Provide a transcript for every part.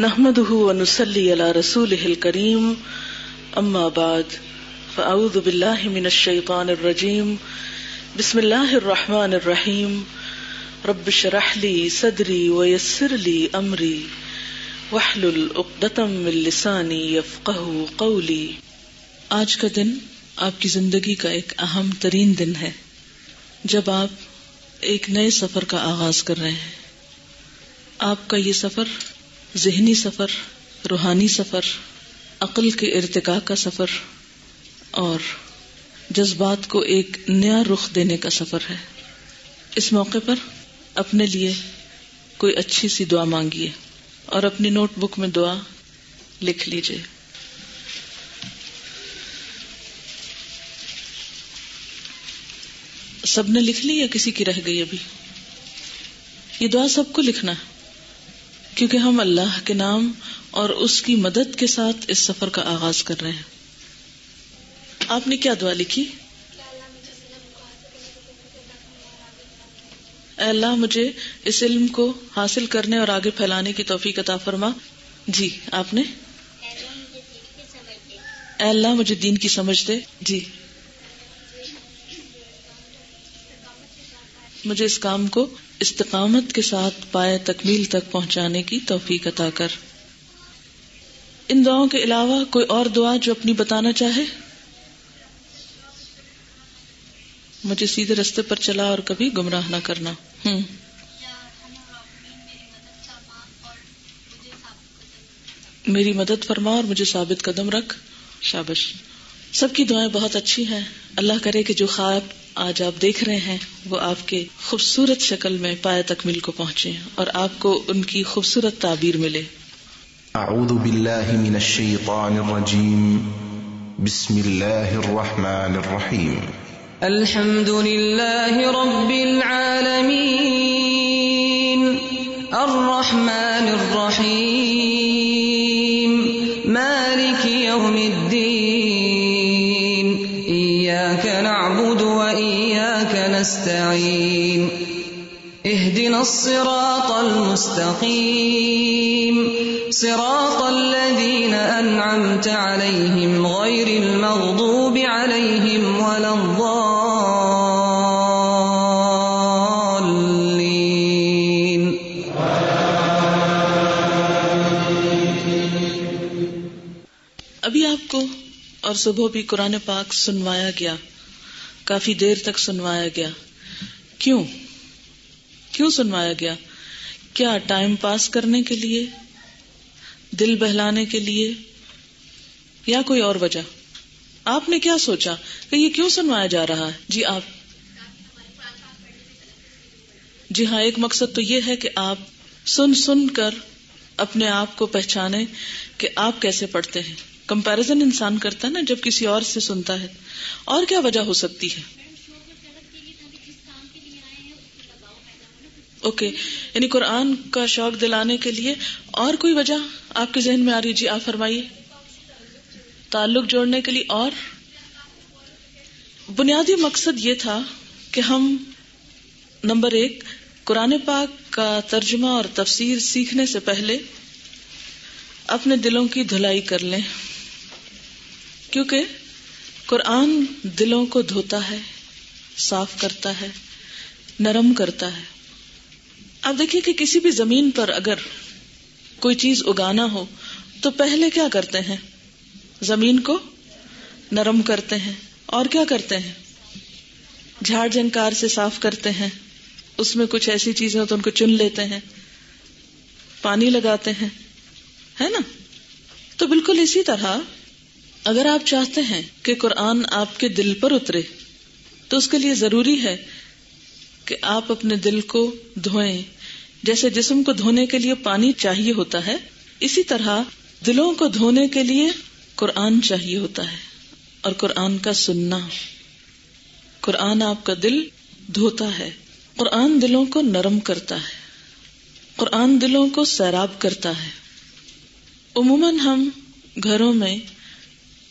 نحمده ونسلي على رسوله الكريم. أما بعد، فأعوذ بالله من الشيطان الرجيم. بسم الله الرحمن الرحيم. رب شرح لي صدري ويسر لي أمري. واحلل عقدة من لساني يفقه قولي. آج کا دن آپ کی زندگی کا ایک اہم ترین دن ہے۔ جب آپ ایک نئے سفر کا آغاز کر رہے ہیں۔ آپ کا یہ سفر ذہنی سفر، روحانی سفر، عقل کے ارتقاء کا سفر، اور جذبات کو ایک نیا رخ دینے کا سفر ہے۔ اس موقع پر اپنے لیے کوئی اچھی سی دعا مانگیے اور اپنی نوٹ بک میں دعا لکھ لیجیے۔ سب نے لکھ لی یا کسی کی رہ گئی ابھی؟ یہ دعا سب کو لکھنا ہے۔ کیونکہ ہم اللہ کے نام اور اس کی مدد کے ساتھ اس سفر کا آغاز کر رہے ہیں۔ آپ نے کیا دعا لکھی؟ اے اللہ، مجھے اس علم کو حاصل کرنے اور آگے پھیلانے کی توفیق عطا فرما۔ جی آپ نے؟ اے اللہ، مجھے دین کی سمجھ دے۔ جی۔ مجھے اس کام کو استقامت کے ساتھ پائے تکمیل تک پہنچانے کی توفیق عطا کر۔ ان دعاؤں کے علاوہ کوئی اور دعا جو اپنی بتانا چاہے؟ مجھے سیدھے رستے پر چلا اور کبھی گمراہ نہ کرنا۔ ہوں۔ میری مدد فرما اور مجھے ثابت قدم رکھ۔ شابش۔ سب کی دعائیں بہت اچھی ہیں۔ اللہ کرے کہ جو خواب آج آپ دیکھ رہے ہیں وہ آپ کے خوبصورت شکل میں پائے تکمیل کو پہنچے اور آپ کو ان کی خوبصورت تعبیر ملے۔ اعوذ باللہ من الشیطان الرجیم۔ بسم اللہ الرحمن الرحیم۔ الحمد للہ رب العالمین۔ الرحمن نستعین اهدنا الصراط المستقيم. صراط الذين أنعمت عليهم غير المغضوب عليهم ولا الضالين. ابھی آپ کو اور صبح بھی قرآن پاک سنوایا گیا، کافی دیر تک سنوایا گیا۔ کیوں؟ کیوں سنوایا گیا؟ کیا ٹائم پاس کرنے کے لیے؟ دل بہلانے کے لیے؟ یا کوئی اور وجہ؟ آپ نے کیا سوچا کہ یہ کیوں سنوایا جا رہا ہے؟ جی آپ۔ جی ہاں ایک مقصد تو یہ ہے کہ آپ سن سن کر اپنے آپ کو پہچانے کہ آپ کیسے پڑھتے ہیں۔ کمپیرزن انسان کرتا ہے نا، جب کسی اور سے سنتا ہے، اور کیا وجہ ہو سکتی ہے؟ اوکے یعنی قرآن کا شوق دلانے کے لیے اور کوئی وجہ آپ کے ذہن میں آ رہی جی آپ فرمائیے۔ تعلق جوڑنے کے لیے اور؟ بنیادی مقصد یہ تھا کہ ہم، نمبر ایک، قرآن پاک کا ترجمہ اور تفسیر سیکھنے سے پہلے اپنے دلوں کی دھلائی کر لیں۔ کیونکہ قرآن دلوں کو دھوتا ہے، صاف کرتا ہے، نرم کرتا ہے۔ اب دیکھیے کہ کسی بھی زمین پر اگر کوئی چیز اگانا ہو تو پہلے کیا کرتے ہیں؟ زمین کو نرم کرتے ہیں۔ اور کیا کرتے ہیں؟ جھاڑ جھنکار سے صاف کرتے ہیں۔ اس میں کچھ ایسی چیزیں تو ان کو چن لیتے ہیں۔ پانی لگاتے ہیں۔ ہے نا؟ تو بالکل اسی طرح اگر آپ چاہتے ہیں کہ قرآن آپ کے دل پر اترے تو اس کے لیے ضروری ہے کہ آپ اپنے دل کو دھوئیں۔ جیسے جسم کو دھونے کے لیے پانی چاہیے ہوتا ہے، اسی طرح دلوں کو دھونے کے لیے قرآن چاہیے ہوتا ہے اور قرآن کا سننا۔ قرآن آپ کا دل دھوتا ہے، قرآن دلوں کو نرم کرتا ہے۔ قرآن دلوں کو سیراب کرتا ہے۔ عموماً ہم گھروں میں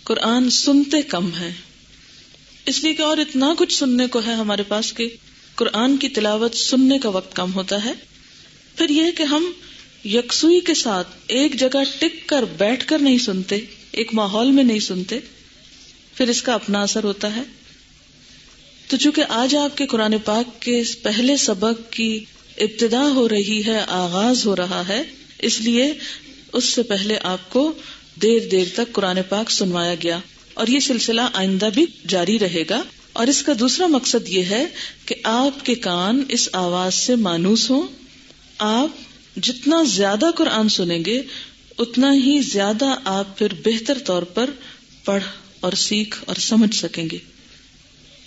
قرآن سنتے کم ہیں۔ اس لیے کہ اور اتنا کچھ سننے کو ہے ہمارے پاس کہ قرآن کی تلاوت سننے کا وقت کم ہوتا ہے۔ پھر یہ کہ ہم یکسوئی کے ساتھ ایک جگہ ٹک کر بیٹھ کر نہیں سنتے، ایک ماحول میں نہیں سنتے، پھر اس کا اپنا اثر ہوتا ہے۔ تو چونکہ آج آپ کے قرآن پاک کے پہلے سبق کی ابتدا ہو رہی ہے، آغاز ہو رہا ہے، اس لیے اس سے پہلے آپ کو دیر دیر تک قرآن پاک سنوایا گیا۔ اور یہ سلسلہ آئندہ بھی جاری رہے گا۔ اور اس کا دوسرا مقصد یہ ہے کہ آپ کے کان اس آواز سے مانوس ہوں۔ آپ جتنا زیادہ قرآن سنیں گے، اتنا ہی زیادہ آپ پھر بہتر طور پر پڑھ اور سیکھ اور سمجھ سکیں گے۔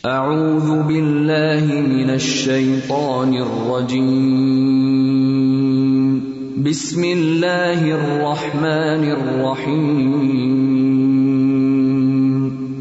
اعوذ باللہ من الشیطان الرجیم۔ بسم اللہ الرحمن الرحیم۔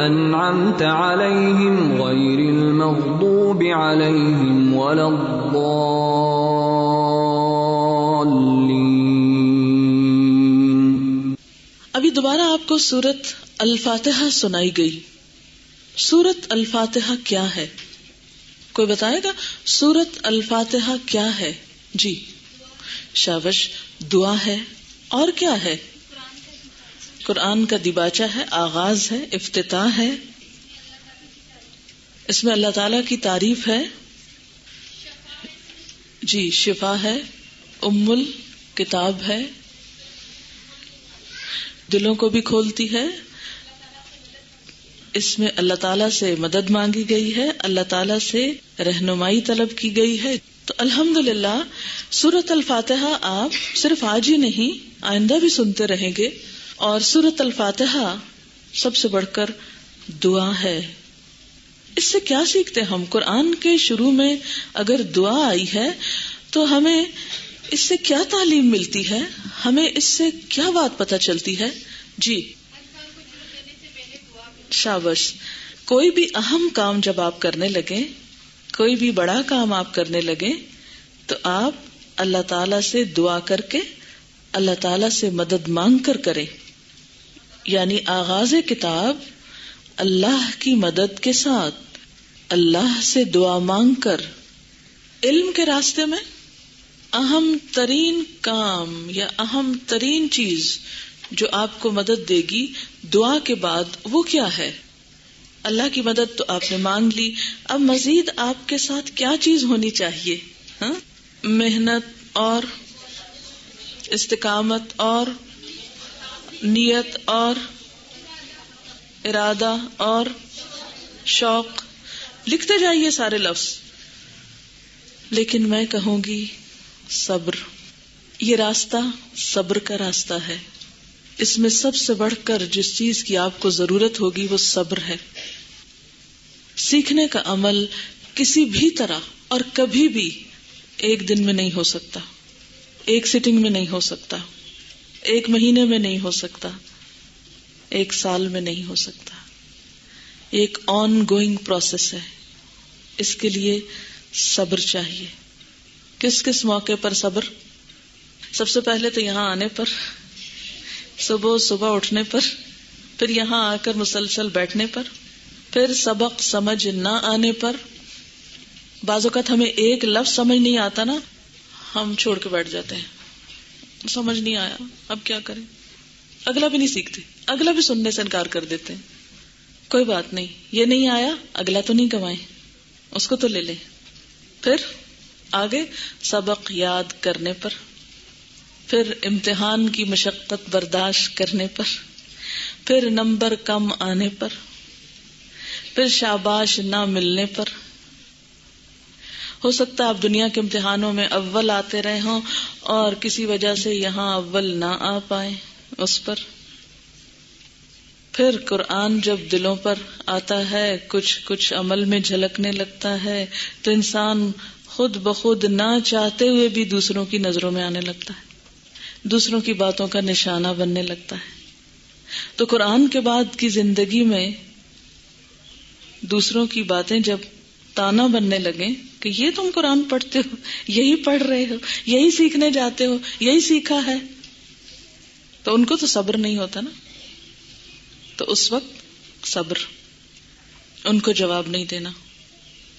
أنعمت عليهم غير المغضوب عليهم ولا الضالين. ابھی دوبارہ آپ کو سورت الفاتحہ سنائی گئی۔ سورت الفاتحہ کیا ہے؟ کوئی بتائے گا سورت الفاتحہ کیا ہے؟ جی شابش، دعا ہے اور کیا ہے؟ قرآن کا دباچہ ہے، آغاز ہے، افتتاح ہے۔ اس میں اللہ تعالی کی تعریف ہے۔ جی شفا ہے امل کتاب ہے۔ دلوں کو بھی کھولتی ہے۔ اس میں اللہ تعالیٰ سے مدد مانگی گئی ہے، اللہ تعالیٰ سے رہنمائی طلب کی گئی ہے۔ تو الحمد للہ سورت الفاتحہ آپ صرف آج ہی نہیں، آئندہ بھی سنتے رہیں گے۔ اور سورت الفاتحہ سب سے بڑھ کر دعا ہے۔ اس سے کیا سیکھتے ہم؟ قرآن کے شروع میں اگر دعا آئی ہے تو ہمیں اس سے کیا تعلیم ملتی ہے؟ ہمیں اس سے کیا بات پتہ چلتی ہے؟ جی۔ شابش کوئی بھی اہم کام جب آپ کرنے لگے کوئی بھی بڑا کام آپ کرنے لگے تو آپ اللہ تعالی سے دعا کر کے اللہ تعالی سے مدد مانگ کر کریں۔ یعنی آغاز کتاب اللہ کی مدد کے ساتھ، اللہ سے دعا مانگ کر۔ علم کے راستے میں اہم ترین کام یا اہم ترین چیز جو آپ کو مدد دے گی دعا کے بعد وہ کیا ہے؟ اللہ کی مدد تو آپ نے مانگ لی، اب مزید آپ کے ساتھ کیا چیز ہونی چاہیے؟ ہاں؟ محنت اور استقامت اور نیت اور ارادہ اور شوق۔ لکھتے جائیے سارے لفظ۔ لیکن میں کہوں گی صبر۔ یہ راستہ صبر کا راستہ ہے۔ اس میں سب سے بڑھ کر جس چیز کی آپ کو ضرورت ہوگی وہ صبر ہے۔ سیکھنے کا عمل کسی بھی طرح اور کبھی بھی ایک دن میں نہیں ہو سکتا۔ ایک سٹنگ میں نہیں ہو سکتا۔ ایک مہینے میں نہیں ہو سکتا، ایک سال میں نہیں ہو سکتا۔ ایک آن گوئنگ پروسیس ہے۔ اس کے لیے صبر چاہیے۔ کس کس موقع پر صبر؟ سب سے پہلے تو یہاں آنے پر، صبح صبح اٹھنے پر، پھر یہاں آ کر مسلسل بیٹھنے پر، پھر سبق سمجھ نہ آنے پر۔ بعض اوقات ہمیں ایک لفظ سمجھ نہیں آتا نا، ہم چھوڑ کے بیٹھ جاتے ہیں۔ سمجھ نہیں آیا۔ اب کیا کریں؟ اگلا بھی نہیں سیکھتے۔ اگلا بھی سننے سے انکار کر دیتے کوئی بات نہیں۔ یہ نہیں آیا، اگلا تو نہیں گوائے اس کو تو لے لیں۔ پھر آگے سبق یاد کرنے پر۔ پھر امتحان کی مشقت برداشت کرنے پر۔ پھر نمبر کم آنے پر۔ پھر شاباش نہ ملنے پر۔ ہو سکتا ہے آپ دنیا کے امتحانوں میں اول آتے رہے ہوں اور کسی وجہ سے یہاں اول نہ آ پائے اس پر۔ پھر قرآن جب دلوں پر آتا ہے، کچھ کچھ عمل میں جھلکنے لگتا ہے، تو انسان خود بخود نہ چاہتے ہوئے بھی دوسروں کی نظروں میں آنے لگتا ہے۔ دوسروں کی باتوں کا نشانہ بننے لگتا ہے۔ تو قرآن کے بعد کی زندگی میں دوسروں کی باتیں جب تانا بننے لگے کہ یہ تم قرآن پڑھتے ہو، یہی پڑھ رہے ہو، یہی سیکھنے جاتے ہو، یہی سیکھا ہے۔ تو ان کو تو صبر نہیں ہوتا نا۔ تو اس وقت صبر، ان کو جواب نہیں دینا،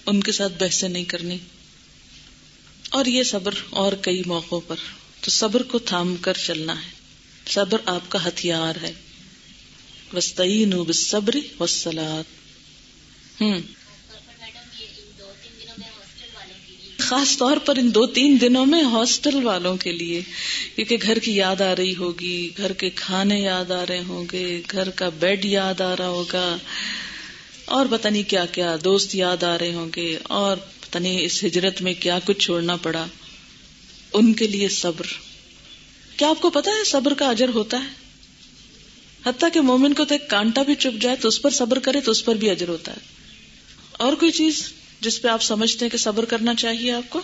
ان کے ساتھ بحثیں نہیں کرنی۔ اور یہ صبر اور کئی موقعوں پر۔ تو صبر کو تھام کر چلنا ہے۔ صبر آپ کا ہتھیار ہے۔ وسطین صبری وسلات ہوں خاص طور پر ان دو تین دنوں میں ہاسٹل والوں کے لیے، کیونکہ گھر کی یاد آ رہی ہوگی، گھر کے کھانے یاد آ رہے ہوں گے، گھر کا بیڈ یاد آ رہا ہوگا، اور پتہ نہیں کیا کیا دوست یاد آ رہے ہوں گے، اور پتہ نہیں اس ہجرت میں کیا کچھ چھوڑنا پڑا۔ ان کے لیے صبر۔ کیا آپ کو پتا ہے صبر کا اجر ہوتا ہے؟ حتیٰ کہ مومن کو تو ایک کانٹا بھی چپ جائے تو اس پر صبر کرے تو اس پر بھی اجر ہوتا ہے۔ اور کوئی چیز؟ جس پہ آپ سمجھتے ہیں کہ صبر کرنا چاہیے آپ کو،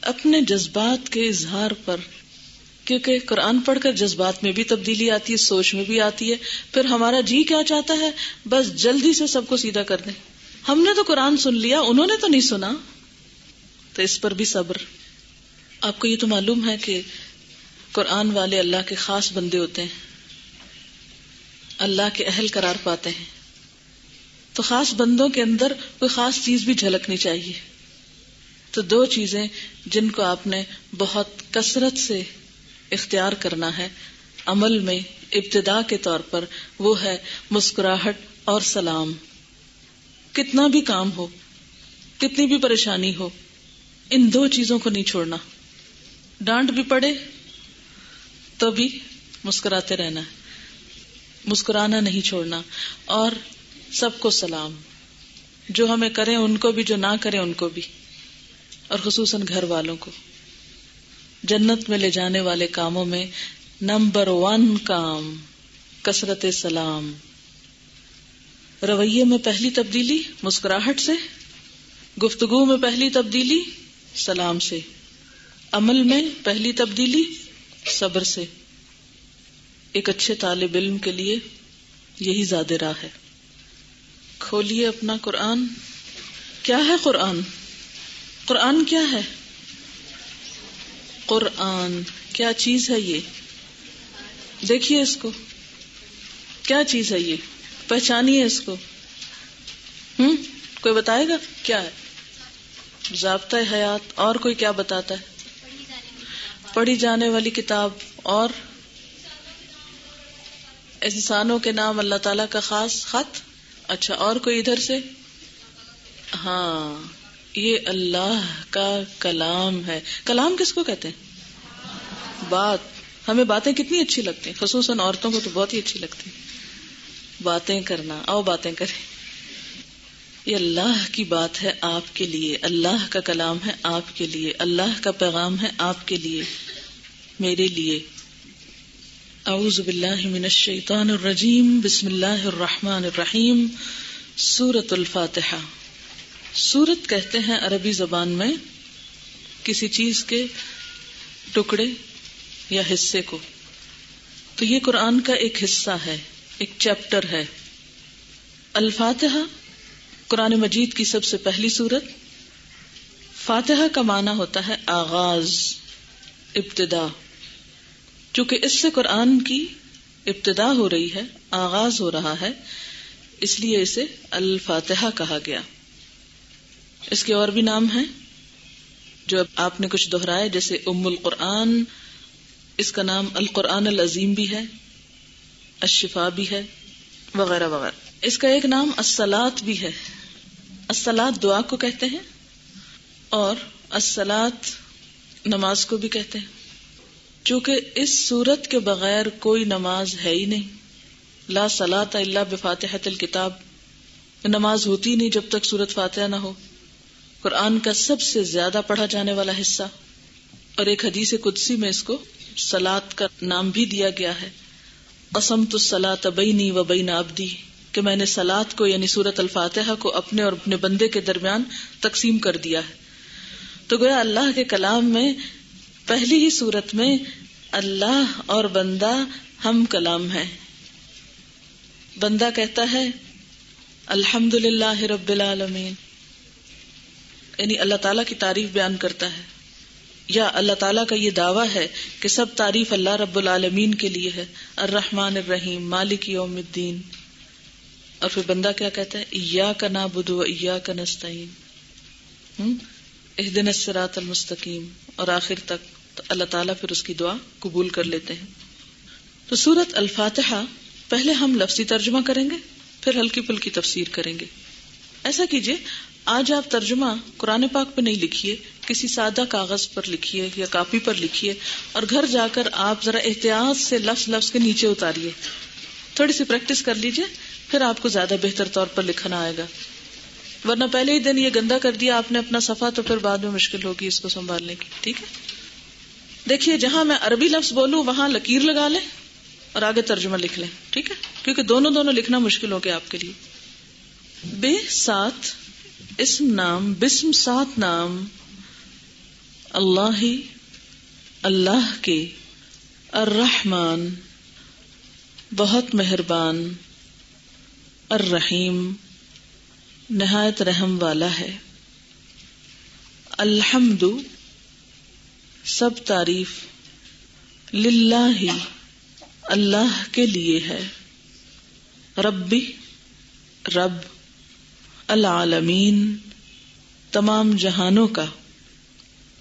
اپنے جذبات کے اظہار پر، کیونکہ قرآن پڑھ کر جذبات میں بھی تبدیلی آتی ہے، سوچ میں بھی آتی ہے، پھر ہمارا جی کیا چاہتا ہے؟ بس جلدی سے سب کو سیدھا کر دیں۔ ہم نے تو قرآن سن لیا، انہوں نے تو نہیں سنا۔ تو اس پر بھی صبر۔ آپ کو یہ تو معلوم ہے کہ قرآن والے اللہ کے خاص بندے ہوتے ہیں۔ اللہ کے اہل قرار پاتے ہیں۔ تو خاص بندوں کے اندر کوئی خاص چیز بھی جھلکنی چاہیے۔ تو دو چیزیں جن کو آپ نے بہت کثرت سے اختیار کرنا ہے۔ عمل میں ابتدا کے طور پر وہ ہے مسکراہٹ اور سلام۔ کتنا بھی کام ہو، کتنی بھی پریشانی ہو، ان دو چیزوں کو نہیں چھوڑنا۔ ڈانٹ بھی پڑے تو بھی مسکراتے رہنا۔ ہے مسکرانا نہیں چھوڑنا۔ اور سب کو سلام۔ جو ہمیں کریں ان کو بھی، جو نہ کریں ان کو بھی۔ اور خصوصاً گھر والوں کو۔ جنت میں لے جانے والے کاموں میں نمبر ون کام، کثرت سلام۔ رویے میں پہلی تبدیلی، مسکراہٹ سے۔ گفتگو میں پہلی تبدیلی، سلام سے۔ عمل میں پہلی تبدیلی، صبر سے۔ ایک اچھے طالب علم کے لیے یہی زیادہ راہ ہے۔ کھولئے اپنا قرآن۔ کیا ہے قرآن؟ قرآن کیا ہے؟ قرآن۔ کیا چیز ہے یہ؟ دیکھیے اس کو۔ کیا چیز ہے یہ؟ پہچانیے اس کو۔ ہوں کوئی بتائے گا کیا ہے؟ ضابطۂ حیات۔ اور کوئی کیا بتاتا ہے؟ پڑھی جانے والی کتاب۔ اور؟ انسانوں کے نام اللہ تعالی کا خاص خط۔ اچھا اور کوئی ادھر سے؟ ہاں یہ اللہ کا کلام ہے۔ کلام کس کو کہتے ہیں؟ بات۔ ہمیں باتیں کتنی اچھی لگتی ہیں، خصوصاً عورتوں کو تو بہت ہی اچھی لگتی باتیں کرنا، آؤ باتیں کریں۔ یہ اللہ کی بات ہے آپ کے لیے۔ اللہ کا کلام ہے آپ کے لیے۔ اللہ کا پیغام ہے آپ کے لیے۔ میرے لیے۔ اعوذ باللہ من الشیطان الرجیم، بسم اللہ الرحمن الرحیم سورت الفاتحہ۔ سورت کہتے ہیں عربی زبان میں کسی چیز کے ٹکڑے یا حصے کو۔ تو یہ قرآن کا ایک حصہ ہے، ایک چیپٹر ہے۔ الفاتحہ قرآن مجید کی سب سے پہلی سورت۔ فاتحہ کا معنی ہوتا ہے آغاز، ابتدا۔ چونکہ اس سے قرآن کی ابتدا ہو رہی ہے، آغاز ہو رہا ہے، اس لیے اسے الفاتحہ کہا گیا۔ اس کے اور بھی نام ہیں، جو آپ نے کچھ دہرائے، جیسے ام القرآن، اس کا نام القرآن العظیم بھی ہے اشفا بھی ہے، وغیرہ وغیرہ۔ اس کا ایک نام السلات بھی ہے۔ السلات دعا کو کہتے ہیں اور السلات نماز کو بھی کہتے ہیں۔ چونکہ اس صورت کے بغیر کوئی نماز ہے ہی نہیں۔ لا سلاۃ اللہ بفاتحت الکتاب۔ نماز ہوتی نہیں جب تک سورت فاتحہ نہ ہو۔ قرآن کا سب سے زیادہ پڑھا جانے والا حصہ۔ اور ایک حدیث قدسی میں اس کو سلاد کا نام بھی دیا گیا ہے۔ قسم تو سلاۃ بینی و بین ابدی کہ میں نے سلاد کو یعنی سورت الفاتحہ کو اپنے اور اپنے بندے کے درمیان تقسیم کر دیا ہے۔ تو گویا اللہ کے کلام میں پہلی ہی صورت میں اللہ اور بندہ ہم کلام ہے بندہ کہتا ہے الحمد للہ رب العالمین۔ یعنی اللہ تعالیٰ کی تعریف بیان کرتا ہے۔ یا اللہ تعالیٰ کا یہ دعویٰ ہے کہ سب تعریف اللہ رب العالمین کے لیے ہے۔ الرحمن الرحیم، مالک یوم الدین۔ اور پھر بندہ کیا کہتا ہے؟ ایا کا نا ایا کا نستعین دن الصراط المستقیم۔ اور آخر تک۔ اللہ تعالیٰ پھر اس کی دعا قبول کر لیتے ہیں۔ تو سورت الفاتحہ پہلے ہم لفظی ترجمہ کریں گے، پھر ہلکی پھلکی تفسیر کریں گے۔ ایسا کیجیے آج آپ ترجمہ قرآن پاک پہ نہیں لکھیے، کسی سادہ کاغذ پر لکھیے یا کاپی پر لکھیے اور گھر جا کر آپ ذرا احتیاط سے لفظ لفظ کے نیچے اتاریے۔ تھوڑی سی پریکٹس کر لیجیے پھر آپ کو زیادہ بہتر طور پر لکھنا آئے گا۔ ورنہ پہلے ہی دن یہ گندا کر دیا، آپ نے اپنا صفحہ تو پھر بعد میں مشکل ہوگی اس کو سنبھالنے کی، ٹھیک ہے؟ دیکھیے، جہاں میں عربی لفظ بولوں، وہاں لکیر لگا لیں اور آگے ترجمہ لکھ لیں، ٹھیک ہے؟ کیونکہ دونوں دونوں لکھنا مشکل ہو گیا آپ کے لیے۔ بے سات اسم نام، بسم سات نام، اللہ اللہ کے الرحمن، بہت مہربان، الرحیم، نہایت رحم والا ہے۔ الحمد سب تعریف للہ ہی اللہ کے لیے ہے۔ ربی رب العالمین، تمام جہانوں کا۔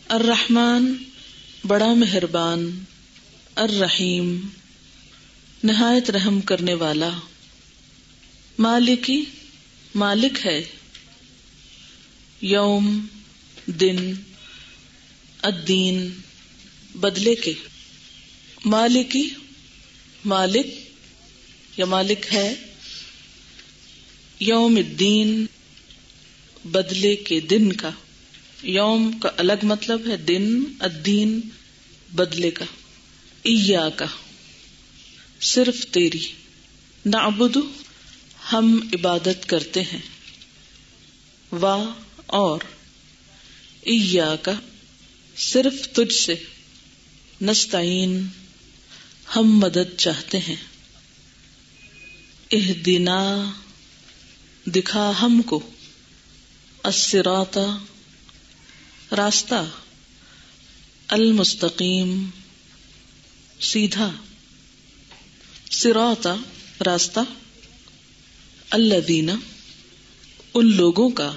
الرحمن بڑا مہربان، الرحیم، نہایت رحم کرنے والا۔ مالکی مالک ہے۔ یوم، دن، الدین۔ بدلے کے۔ مالکی، مالک، یا مالک ہے۔ یوم الدین، بدلے کے دن کا۔ یوم کا الگ مطلب ہے دن، الدین، بدلے کا۔ ایا کا صرف تیری۔ نعبد ہم عبادت کرتے ہیں۔ وا اور۔ ایا کا صرف تجھ سے۔ نستعین ہم مدد چاہتے ہیں۔ اہ دینا دکھا ہم کو۔ اسراتا راستہ۔ المستقیم، سیدھا۔ سراتا راستہ۔ اللہ دینا ان لوگوں کا۔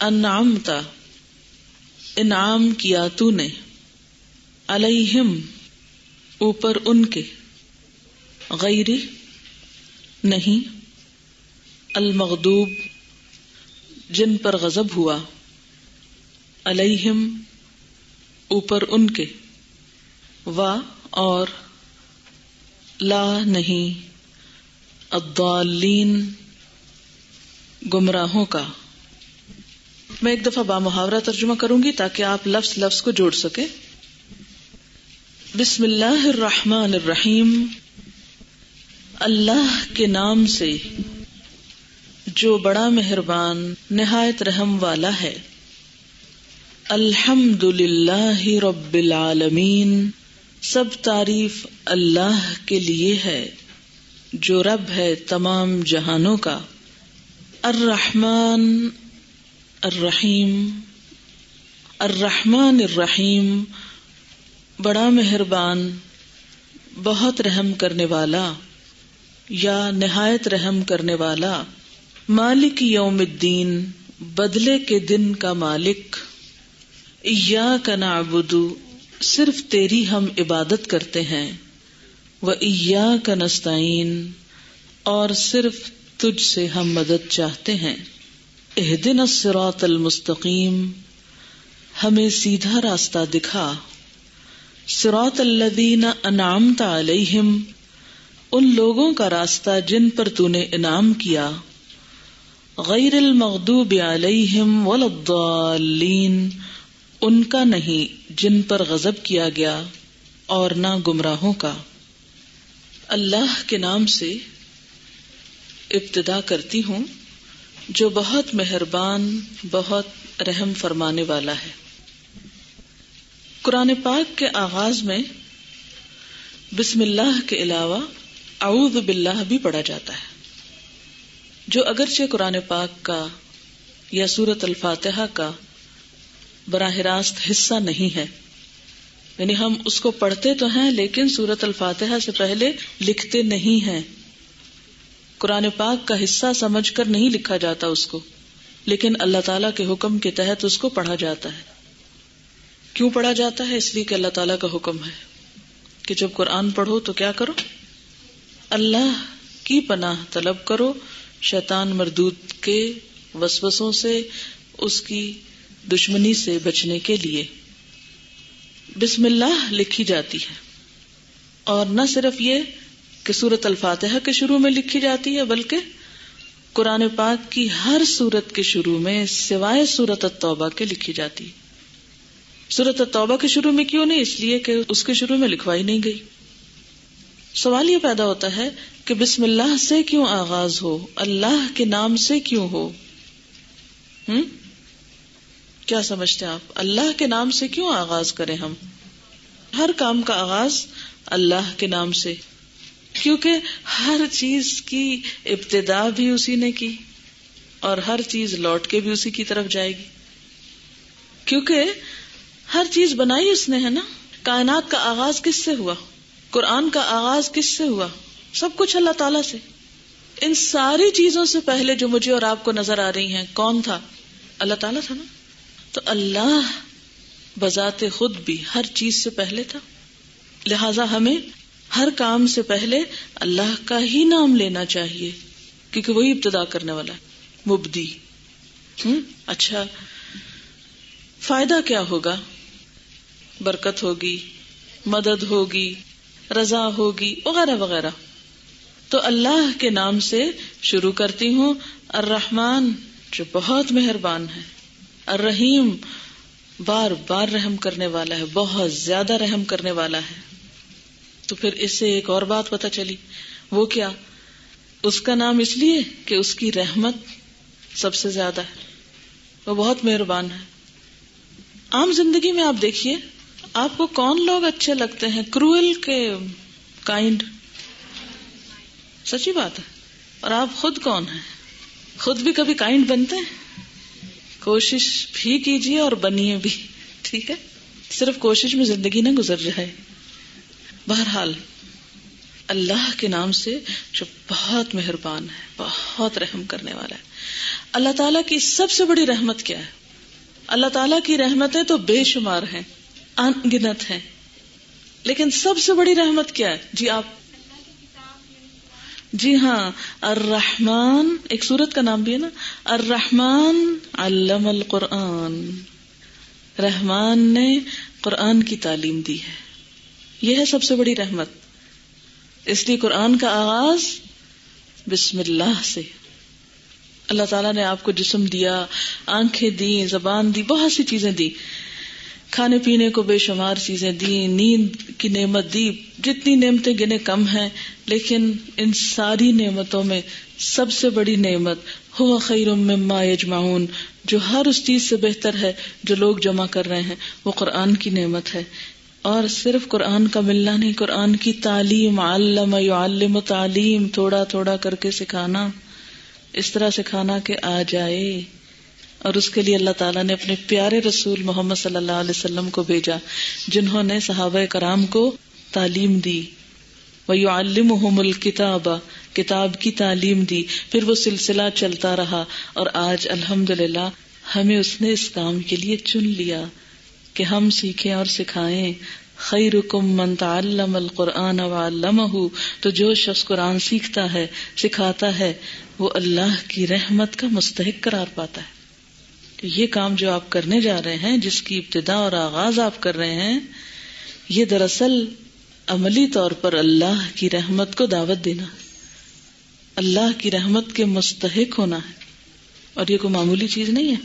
انعامتا انعام کیا تو نے۔ علیہم، اوپر ان کے۔ غیر نہیں المغدوب جن پر غضب ہوا۔ علیہم، اوپر ان کے۔ و اور لا نہیں، الضالین، گمراہوں کا۔ میں ایک دفعہ بامحاورہ ترجمہ کروں گی تاکہ آپ لفظ لفظ کو جوڑ سکے بسم اللہ الرحمن الرحیم۔ اللہ کے نام سے جو بڑا مہربان، نہایت رحم والا ہے۔ الحمد للہ رب العالمین۔ سب تعریف اللہ کے لیے ہے، جو رب ہے تمام جہانوں کا۔ الرحمن الرحیم۔ الرحمن الرحیم۔ بڑا مہربان، بہت رحم کرنے والا یا نہایت رحم کرنے والا مالک یوم الدین، بدلے کے دن کا مالک یا کا نعبدو صرف تیری ہم عبادت کرتے ہیں وہ ایا کا نستعین، اور صرف تجھ سے ہم مدد چاہتے ہیں۔ اہدن الصراط المستقیم، ہمیں سیدھا راستہ دکھا۔ سراط الذین انعامت علیہم، ان لوگوں کا راستہ جن پر تو نے انعام کیا، غیر المغضوب علیہم وللضالین ان کا نہیں جن پر غضب کیا گیا اور نہ گمراہوں کا۔ اللہ کے نام سے ابتدا کرتی ہوں، جو بہت مہربان، بہت رحم فرمانے والا ہے۔ قرآن پاک کے آغاز میں بسم اللہ کے علاوہ اعوذ باللہ بھی پڑھا جاتا ہے۔ جو اگرچہ قرآن پاک کا یا سورت الفاتحہ کا براہ راست حصہ نہیں ہے یعنی ہم اس کو پڑھتے تو ہیں لیکن سورت الفاتحہ سے پہلے لکھتے نہیں ہیں۔ قرآن پاک کا حصہ سمجھ کر نہیں لکھا جاتا اس کو، لیکن اللہ تعالی کے حکم کے تحت اس کو پڑھا جاتا ہے۔ کیوں پڑھا جاتا ہے؟ اس لیے کہ اللہ تعالیٰ کا حکم ہے کہ جب قرآن پڑھو تو کیا کرو؟ اللہ کی پناہ طلب کرو، شیطان مردود کے وسوسوں سے، اس کی دشمنی سے بچنے کے لیے۔ بسم اللہ لکھی جاتی ہے۔ اور نہ صرف یہ کہ سورت الفاتحہ کے شروع میں لکھی جاتی ہے، بلکہ قرآن پاک کی ہر سورت کے شروع میں سوائے سورت التوبہ کے لکھی جاتی ہے۔ سورت التوبہ کے شروع میں کیوں نہیں؟ اس لیے کہ اس کے شروع میں لکھوائی نہیں گئی۔ سوال یہ پیدا ہوتا ہے کہ بسم اللہ سے کیوں آغاز ہو؟ اللہ کے نام سے کیوں ہو؟ ہم؟ کیا سمجھتے ہیں آپ؟ اللہ کے نام سے کیوں آغاز کریں ہم؟ ہر کام کا آغاز اللہ کے نام سے۔ کیونکہ ہر چیز کی ابتدا بھی اسی نے کی اور ہر چیز لوٹ کے بھی اسی کی طرف جائے گی۔ کیونکہ ہر چیز بنائی اس نے، ہے نا؟ کائنات کا آغاز کس سے ہوا؟ قرآن کا آغاز کس سے ہوا؟ سب کچھ اللہ تعالی سے۔ ان ساری چیزوں سے پہلے جو مجھے اور آپ کو نظر آ رہی ہیں، کون تھا؟ اللہ تعالیٰ تھا نا؟ تو اللہ بذات خود بھی ہر چیز سے پہلے تھا۔ لہذا ہمیں ہر کام سے پہلے اللہ کا ہی نام لینا چاہیے، کیونکہ وہی ابتدا کرنے والا ہے۔ مبدی۔ ہوں اچھا۔ فائدہ کیا ہوگا؟ برکت ہوگی، مدد ہوگی، رضا ہوگی، وغیرہ وغیرہ۔ تو اللہ کے نام سے شروع کرتی ہوں۔ الرحمن، جو بہت مہربان ہے۔ الرحیم، بار بار رحم کرنے والا ہے، بہت زیادہ رحم کرنے والا ہے۔ تو پھر اس سے ایک اور بات پتا چلی۔ وہ کیا؟ اس کا نام اس لیے کہ اس کی رحمت سب سے زیادہ ہے۔ وہ بہت مہربان ہے۔ عام زندگی میں آپ دیکھیے۔ آپ کو کون لوگ اچھے لگتے ہیں؟ کروئل کے کائنڈ سچی بات ہے. اور آپ خود کون ہیں؟ خود بھی کبھی کائنڈ بنتے ہیں؟ کوشش بھی کیجیے اور بنیے بھی. ٹھیک ہے؟ صرف کوشش میں زندگی نہ گزر جائے. بہرحال، اللہ کے نام سے جو بہت مہربان ہے، بہت رحم کرنے والا ہے. اللہ تعالیٰ کی سب سے بڑی رحمت کیا ہے؟ اللہ تعالیٰ کی رحمتیں تو بے شمار ہیں. ان گنت ہیں لیکن سب سے بڑی رحمت کیا ہے؟ جی آپ۔ جی ہاں الرحمن، ایک سورت کا نام بھی ہے نا۔ الرحمن علم القرآن۔ رحمان نے قرآن کی تعلیم دی ہے۔ یہ ہے سب سے بڑی رحمت۔ اس لیے قرآن کا آغاز بسم اللہ سے۔ اللہ تعالیٰ نے آپ کو جسم دیا، آنکھیں دی زبان دی، بہت سی چیزیں دی کھانے پینے کو بے شمار چیزیں دی، نیند کی نعمت دی، جتنی نعمتیں گنے کم ہیں، لیکن ان ساری نعمتوں میں سب سے بڑی نعمت ہوا خیر مما یجمعون، جو ہر اس چیز سے بہتر ہے جو لوگ جمع کر رہے ہیں، وہ قرآن کی نعمت ہے۔ اور صرف قرآن کا ملنا نہیں، قرآن کی تعلیم، علم، یعلم تعلیم، تھوڑا تھوڑا کر کے سکھانا، اس طرح سکھانا کہ آ جائے۔ اور اس کے لیے اللہ تعالیٰ نے اپنے پیارے رسول محمد صلی اللہ علیہ وسلم کو بھیجا، جنہوں نے صحابہ کرام کو تعلیم دی۔ وَيُعَلِّمُهُمُ الْكِتَابَ، کتاب کی تعلیم دی۔ پھر وہ سلسلہ چلتا رہا اور آج الحمد للہ ہمیں اس نے اس کام کے لیے چن لیا کہ ہم سیکھیں اور سکھائیں۔ خیرکم من تعلم القرآن وعلمہ تو جو شخص قرآن سیکھتا ہے، سکھاتا ہے، وہ اللہ کی رحمت کا مستحق قرار پاتا ہے۔ یہ کام جو آپ کرنے جا رہے ہیں، جس کی ابتدا اور آغاز آپ کر رہے ہیں، یہ دراصل عملی طور پر اللہ کی رحمت کو دعوت دینا، اللہ کی رحمت کے مستحق ہونا ہے۔ اور یہ کوئی معمولی چیز نہیں ہے۔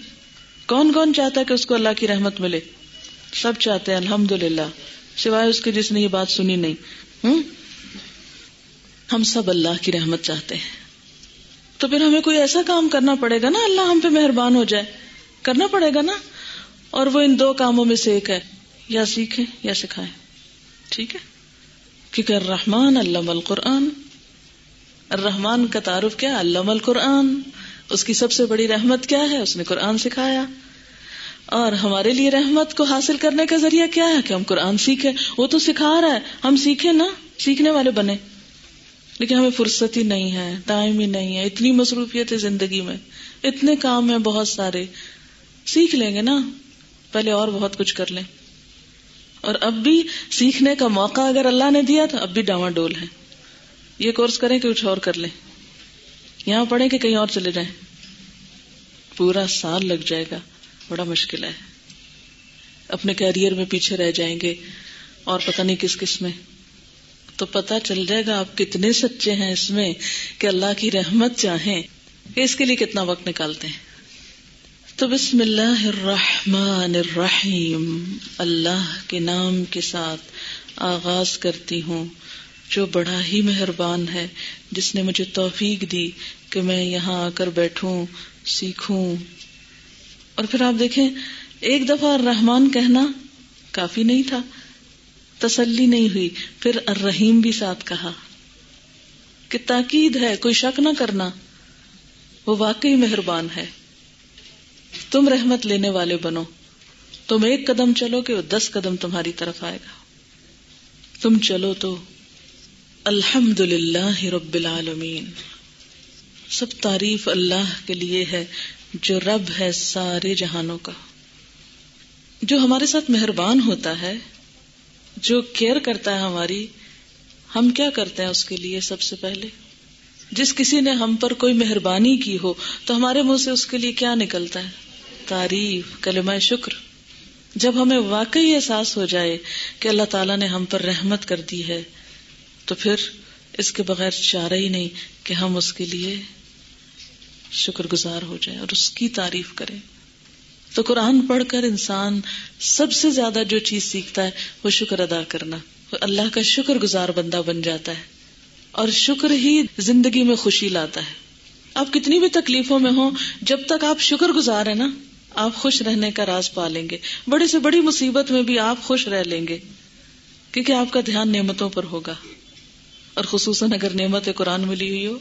کون کون چاہتا ہے کہ اس کو اللہ کی رحمت ملے؟ سب چاہتے ہیں الحمد للہ سوائے اس کے جس نے یہ بات سنی نہیں۔ ہوں؟ ہم سب اللہ کی رحمت چاہتے ہیں۔ تو پھر ہمیں کوئی ایسا کام کرنا پڑے گا نا، اللہ ہم پہ مہربان ہو جائے۔ کرنا پڑے گا نا؟ اور وہ ان دو کاموں میں سے ایک ہے، یا سیکھیں یا سکھائیں۔ ٹھیک ہے؟ کیونکہ الرحمن علم القرآن۔ الرحمن کا تعارف کیا؟ علم القرآن۔ اس کی سب سے بڑی رحمت کیا ہے؟ اس نے قرآن سکھایا۔ اور ہمارے لیے رحمت کو حاصل کرنے کا ذریعہ کیا ہے کہ ہم قرآن سیکھیں؟ وہ تو سکھا رہا ہے۔ ہم سیکھیں نا؟ سیکھنے والے بنے۔ لیکن ہمیں فرصت ہی نہیں ہے، ٹائم ہی نہیں ہے۔ اتنی مصروفیت ہے زندگی میں۔ اتنے کام ہیں بہت سارے۔ سیکھ لیں گے نا، پہلے اور بہت کچھ کر لیں۔ اور اب بھی سیکھنے کا موقع اگر اللہ نے دیا تو اب بھی ڈاواں ڈول ہے۔ یہ کورس کریں کہ کچھ اور کر لیں۔ یہاں پڑھیں کہ کہیں اور چلے جائیں۔ پورا سال لگ جائے گا۔ بڑا مشکل ہے۔ اپنے کیریئر میں پیچھے رہ جائیں گے اور پتہ نہیں کس کس میں۔ تو پتا چل جائے گا آپ کتنے سچے ہیں اس میں کہ اللہ کی رحمت چاہیں کہ اس کے لیے کتنا وقت نکالتے ہیں۔ تو بسم اللہ الرحمن الرحیم۔ اللہ کے نام کے ساتھ آغاز کرتی ہوں، جو بڑا ہی مہربان ہے، جس نے مجھے توفیق دی کہ میں یہاں آ کر بیٹھوں، سیکھوں۔ اور پھر آپ دیکھیں، ایک دفعہ الرحمن کہنا کافی نہیں تھا، تسلی نہیں ہوئی، پھر الرحیم بھی ساتھ کہا کہ تاکید ہے، کوئی شک نہ کرنا، وہ واقعی مہربان ہے۔ تم رحمت لینے والے بنو۔ تم ایک قدم چلو کہ وہ دس قدم تمہاری طرف آئے گا۔ تم چلو تو الحمد للہ رب العالمین۔ سب تعریف اللہ کے لیے ہے، جو رب ہے سارے جہانوں کا۔ جو ہمارے ساتھ مہربان ہوتا ہے، جو کیئر کرتا ہے ہماری، ہم کیا کرتے ہیں اس کے لیے سب سے پہلے؟ جس کسی نے ہم پر کوئی مہربانی کی ہو، تو ہمارے منہ سے اس کے لیے کیا نکلتا ہے؟ تعریف، کلمہ شکر۔ جب ہمیں واقعی احساس ہو جائے کہ اللہ تعالیٰ نے ہم پر رحمت کر دی ہے، تو پھر اس کے بغیر چارہ ہی نہیں کہ ہم اس کے لیے شکر گزار ہو جائے اور اس کی تعریف کریں۔ تو قرآن پڑھ کر انسان سب سے زیادہ جو چیز سیکھتا ہے، وہ شکر ادا کرنا۔ اللہ کا شکر گزار بندہ بن جاتا ہے اور شکر ہی زندگی میں خوشی لاتا ہے۔ آپ کتنی بھی تکلیفوں میں ہوں، جب تک آپ شکر گزار ہیں نا آپ خوش رہنے کا راز پا لیں گے۔ بڑی سے بڑی مصیبت میں بھی آپ خوش رہ لیں گے۔ کیونکہ آپ کا دھیان نعمتوں پر ہوگا۔ اور خصوصاً اگر نعمت قرآن ملی ہوئی ہو،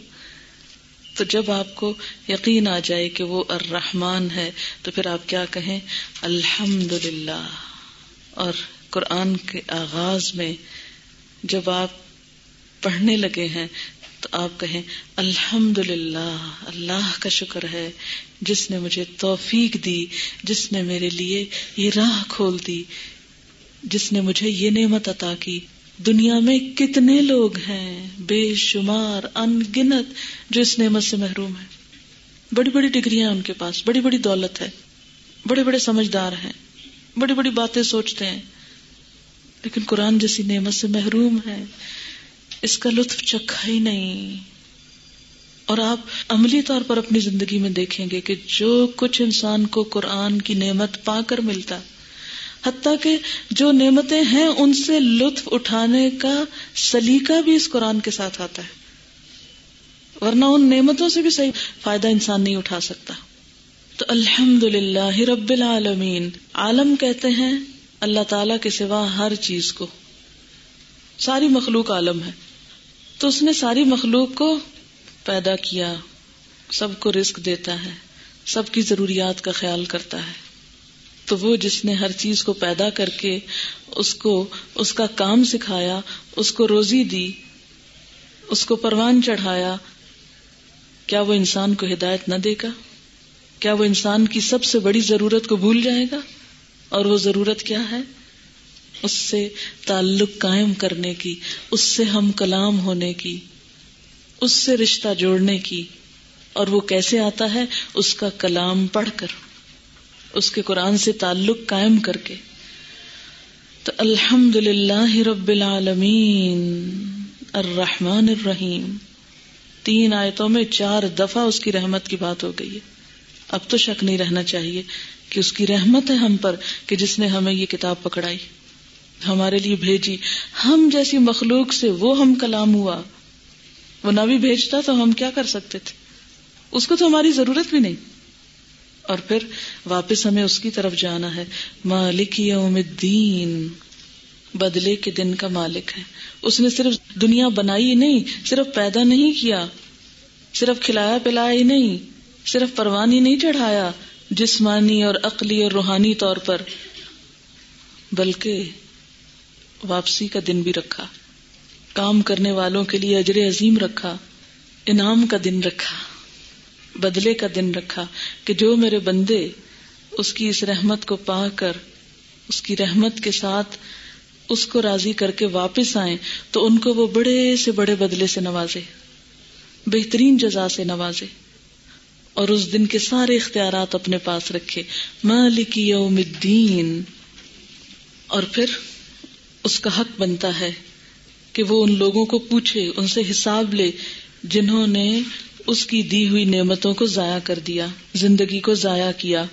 تو جب آپ کو یقین آ جائے کہ وہ الرحمان ہے، تو پھر آپ کیا کہیں؟ الحمد للہ اور قرآن کے آغاز میں جب آپ پڑھنے لگے ہیں، تو آپ کہیں الحمد للہ اللہ کا شکر ہے جس نے مجھے توفیق دی، جس نے میرے لیے یہ راہ کھول دی، جس نے مجھے یہ نعمت عطا کی۔ دنیا میں کتنے لوگ ہیں بے شمار ان گنت جو اس نعمت سے محروم ہے بڑی بڑی ڈگریاں ان کے پاس، بڑی بڑی دولت ہے، بڑے بڑے سمجھدار ہیں، بڑی بڑی باتیں سوچتے ہیں۔ لیکن قرآن جیسی نعمت سے محروم ہے، اس کا لطف چکھا ہی نہیں۔ اور آپ عملی طور پر اپنی زندگی میں دیکھیں گے کہ جو کچھ انسان کو قرآن کی نعمت پا کر ملتا، حتیٰ کہ جو نعمتیں ہیں ان سے لطف اٹھانے کا سلیقہ بھی اس قرآن کے ساتھ آتا ہے۔ ورنہ ان نعمتوں سے بھی صحیح فائدہ انسان نہیں اٹھا سکتا۔ تو الحمد للہ رب العالمین، عالم کہتے ہیں اللہ تعالی کے سوا ہر چیز کو۔ ساری مخلوق عالم ہے۔ تو اس نے ساری مخلوق کو پیدا کیا، سب کو رزق دیتا ہے، سب کی ضروریات کا خیال کرتا ہے۔ تو وہ جس نے ہر چیز کو پیدا کر کے اس کو، اس کا کام سکھایا، اس کو روزی دی، اس کو پروان چڑھایا، کیا وہ انسان کو ہدایت نہ دے گا؟ کیا وہ انسان کی سب سے بڑی ضرورت کو بھول جائے گا؟ اور وہ ضرورت کیا ہے؟ اس سے تعلق قائم کرنے کی، اس سے ہم کلام ہونے کی۔ اس سے رشتہ جوڑنے کی اور وہ کیسے آتا ہے اس کا کلام پڑھ کر، اس کے قرآن سے تعلق قائم کر کے۔ تو الحمد للہ رب العالمین، الرحمن الرحیم۔ تین آیتوں میں چار دفعہ اس کی رحمت کی بات ہو گئی ہے۔ اب تو شک نہیں رہنا چاہیے کہ اس کی رحمت ہے ہم پر کہ جس نے ہمیں یہ کتاب پکڑائی، ہمارے لیے بھیجی۔ ہم جیسی مخلوق سے وہ ہم کلام ہوا۔ وہ نہ بھی بھیجتا تو ہم کیا کر سکتے تھے؟ اس کو تو ہماری ضرورت بھی نہیں۔ اور پھر واپس ہمیں اس کی طرف جانا ہے۔ مالک یوم الدین، بدلے کے دن کا مالک ہے۔ اس نے صرف دنیا بنائی نہیں، صرف پیدا نہیں کیا، صرف کھلایا پلایا ہی نہیں، صرف پروانی نہیں چڑھایا جسمانی اور عقلی اور روحانی طور پر، بلکہ واپسی کا دن بھی رکھا۔ کام کرنے والوں کے لیے اجر عظیم رکھا، انعام کا دن رکھا، بدلے کا دن رکھا کہ جو میرے بندے اس کی اس رحمت کو پا کر، اس کی رحمت کے ساتھ اس کو راضی کر کے واپس آئے تو ان کو وہ بڑے سے بڑے بدلے سے نوازے، بہترین جزا سے نوازے اور اس دن کے سارے اختیارات اپنے پاس رکھے۔ مالک یوم الدین۔ اور پھر اس کا حق بنتا ہے۔ کہ وہ ان لوگوں کو پوچھے، ان سے حساب لے، جنہوں نے اس کی دی ہوئی نعمتوں کو ضائع کر دیا، زندگی کو ضائع کیا،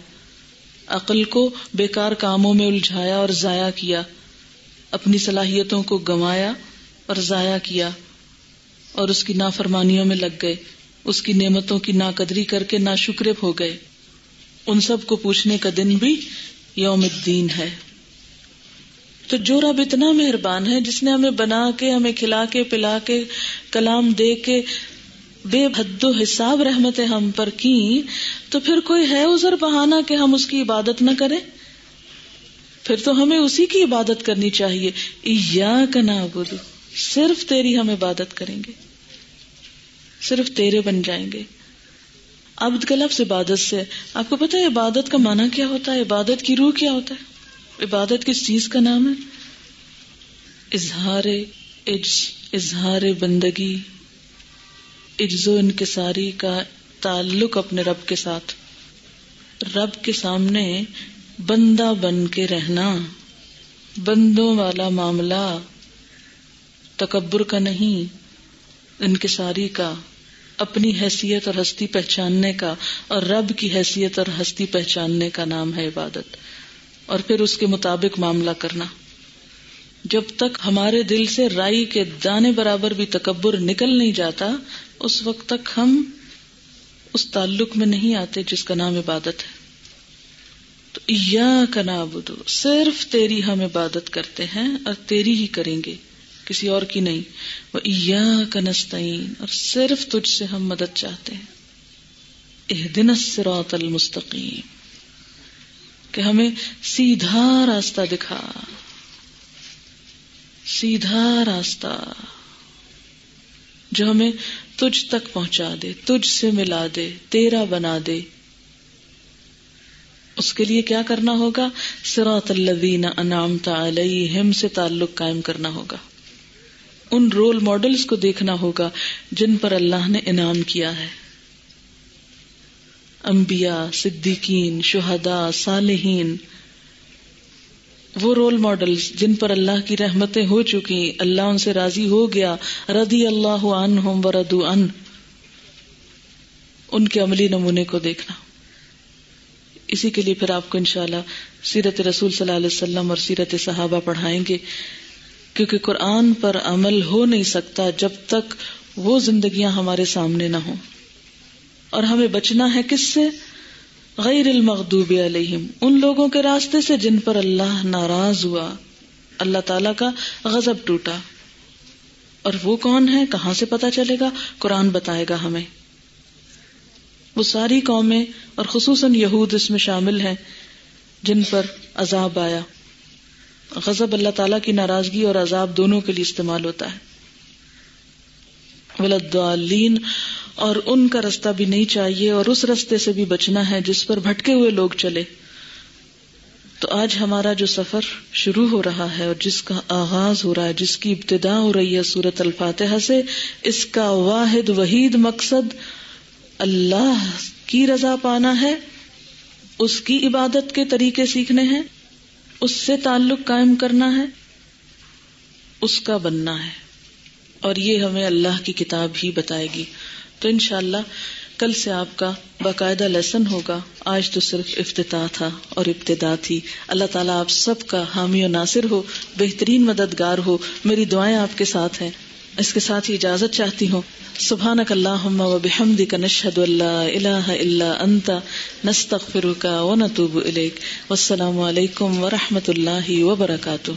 عقل کو بیکار کاموں میں الجھایا اور ضائع کیا، اپنی صلاحیتوں کو گنوایا اور ضائع کیا، اور اس کی نافرمانیوں میں لگ گئے، اس کی نعمتوں کی ناقدری کر کے ناشکرب ہو گئے۔ ان سب کو پوچھنے کا دن بھی یوم الدین ہے۔ تو جو رب اتنا مہربان ہے، جس نے ہمیں بنا کے، ہمیں کھلا کے، پلا کے کلام دے کے بے حد و حساب رحمتیں ہم پر کی تو پھر کوئی ہے ازر بہانا کہ ہم اس کی عبادت نہ کریں؟ پھر تو ہمیں اسی کی عبادت کرنی چاہیے۔ یا کنا بدو صرف تیری ہم عبادت کریں گے۔ صرف تیرے بن جائیں گے۔ عبد کا لفظ عبادت سے، آپ کو پتا ہے عبادت کا معنی کیا ہوتا ہے؟ عبادت کی روح کیا ہوتا ہے؟ عبادت کس چیز کا نام ہے؟ اظہار اظہار بندگی، عجز و انکساری کا تعلق اپنے رب کے ساتھ۔ رب کے سامنے بندہ بن کے رہنا، بندوں والا معاملہ، تکبر کا نہیں، انکساری کا، اپنی حیثیت اور ہستی پہچاننے کا، اور رب کی حیثیت اور ہستی پہچاننے کا نام ہے عبادت۔ اور پھر اس کے مطابق معاملہ کرنا۔ جب تک ہمارے دل سے رائی کے دانے برابر بھی تکبر نکل نہیں جاتا، اس وقت تک ہم اس تعلق میں نہیں آتے جس کا نام عبادت ہے۔ تو یا کا نابدو صرف تیری ہم عبادت کرتے ہیں اور تیری ہی کریں گے، کسی اور کی نہیں۔ وہ یا کا نستعین، اور صرف تجھ سے ہم مدد چاہتے ہیں۔ اح دن المستقیم۔ کہ ہمیں سیدھا راستہ دکھا۔ سیدھا راستہ جو ہمیں تجھ تک پہنچا دے، تجھ سے ملا دے، تیرا بنا دے۔ اس کے لیے کیا کرنا ہوگا؟ سراط الذین انعمت علیہم سے تعلق قائم کرنا ہوگا۔ ان رول ماڈلز کو دیکھنا ہوگا جن پر اللہ نے انعام کیا ہے۔ انبیاء، صدیقین، شہداء، صالحین۔ وہ رول ماڈلز جن پر اللہ کی رحمتیں ہو چکی، اللہ ان سے راضی ہو گیا ردی اللہ عنہم وردو ان۔ ان کے عملی نمونے کو دیکھنا۔ اسی کے لیے پھر آپ کو انشاءاللہ سیرت رسول صلی اللہ علیہ وسلم اور سیرت صحابہ پڑھائیں گے۔ کیونکہ قرآن پر عمل ہو نہیں سکتا جب تک وہ زندگیاں ہمارے سامنے نہ ہوں۔ اور ہمیں بچنا ہے کس سے؟ غیر المغضوب علیہم۔ ان لوگوں کے راستے سے جن پر اللہ ناراض ہوا۔ اللہ تعالی کا غضب ٹوٹا۔ اور وہ کون ہے؟ کہاں سے پتا چلے گا؟ قرآن بتائے گا ہمیں۔ وہ ساری قومیں اور خصوصاً یہود اس میں شامل ہیں، جن پر عذاب آیا۔ غضب اللہ تعالی کی ناراضگی اور عذاب دونوں کے لیے استعمال ہوتا ہے۔ ولدالین اور ان کا رستہ بھی نہیں چاہیے اور اس رستے سے بھی بچنا ہے جس پر بھٹکے ہوئے لوگ چلے۔ تو آج ہمارا جو سفر شروع ہو رہا ہے اور جس کا آغاز ہو رہا ہے، جس کی ابتدا ہو رہی ہے سورت الفاتحہ سے، اس کا واحد وحید مقصد اللہ کی رضا پانا ہے، اس کی عبادت کے طریقے سیکھنے ہیں، اس سے تعلق قائم کرنا ہے، اس کا بننا ہے۔ اور یہ ہمیں اللہ کی کتاب ہی بتائے گی۔ تو انشاءاللہ کل سے آپ کا باقاعدہ لیسن ہوگا۔ آج تو صرف افتتاح تھا اور ابتدا تھی۔ اللہ تعالیٰ آپ سب کا حامی و ناصر ہو، بہترین مددگار ہو۔ میری دعائیں آپ کے ساتھ ہیں۔ اس کے ساتھ ہی اجازت چاہتی ہوں۔ سبحانک اللہم و بحمدک نشہد اللہ الہ الا انت و نتوب الیک۔ والسلام علیکم ورحمۃ اللہ وبرکاتہ۔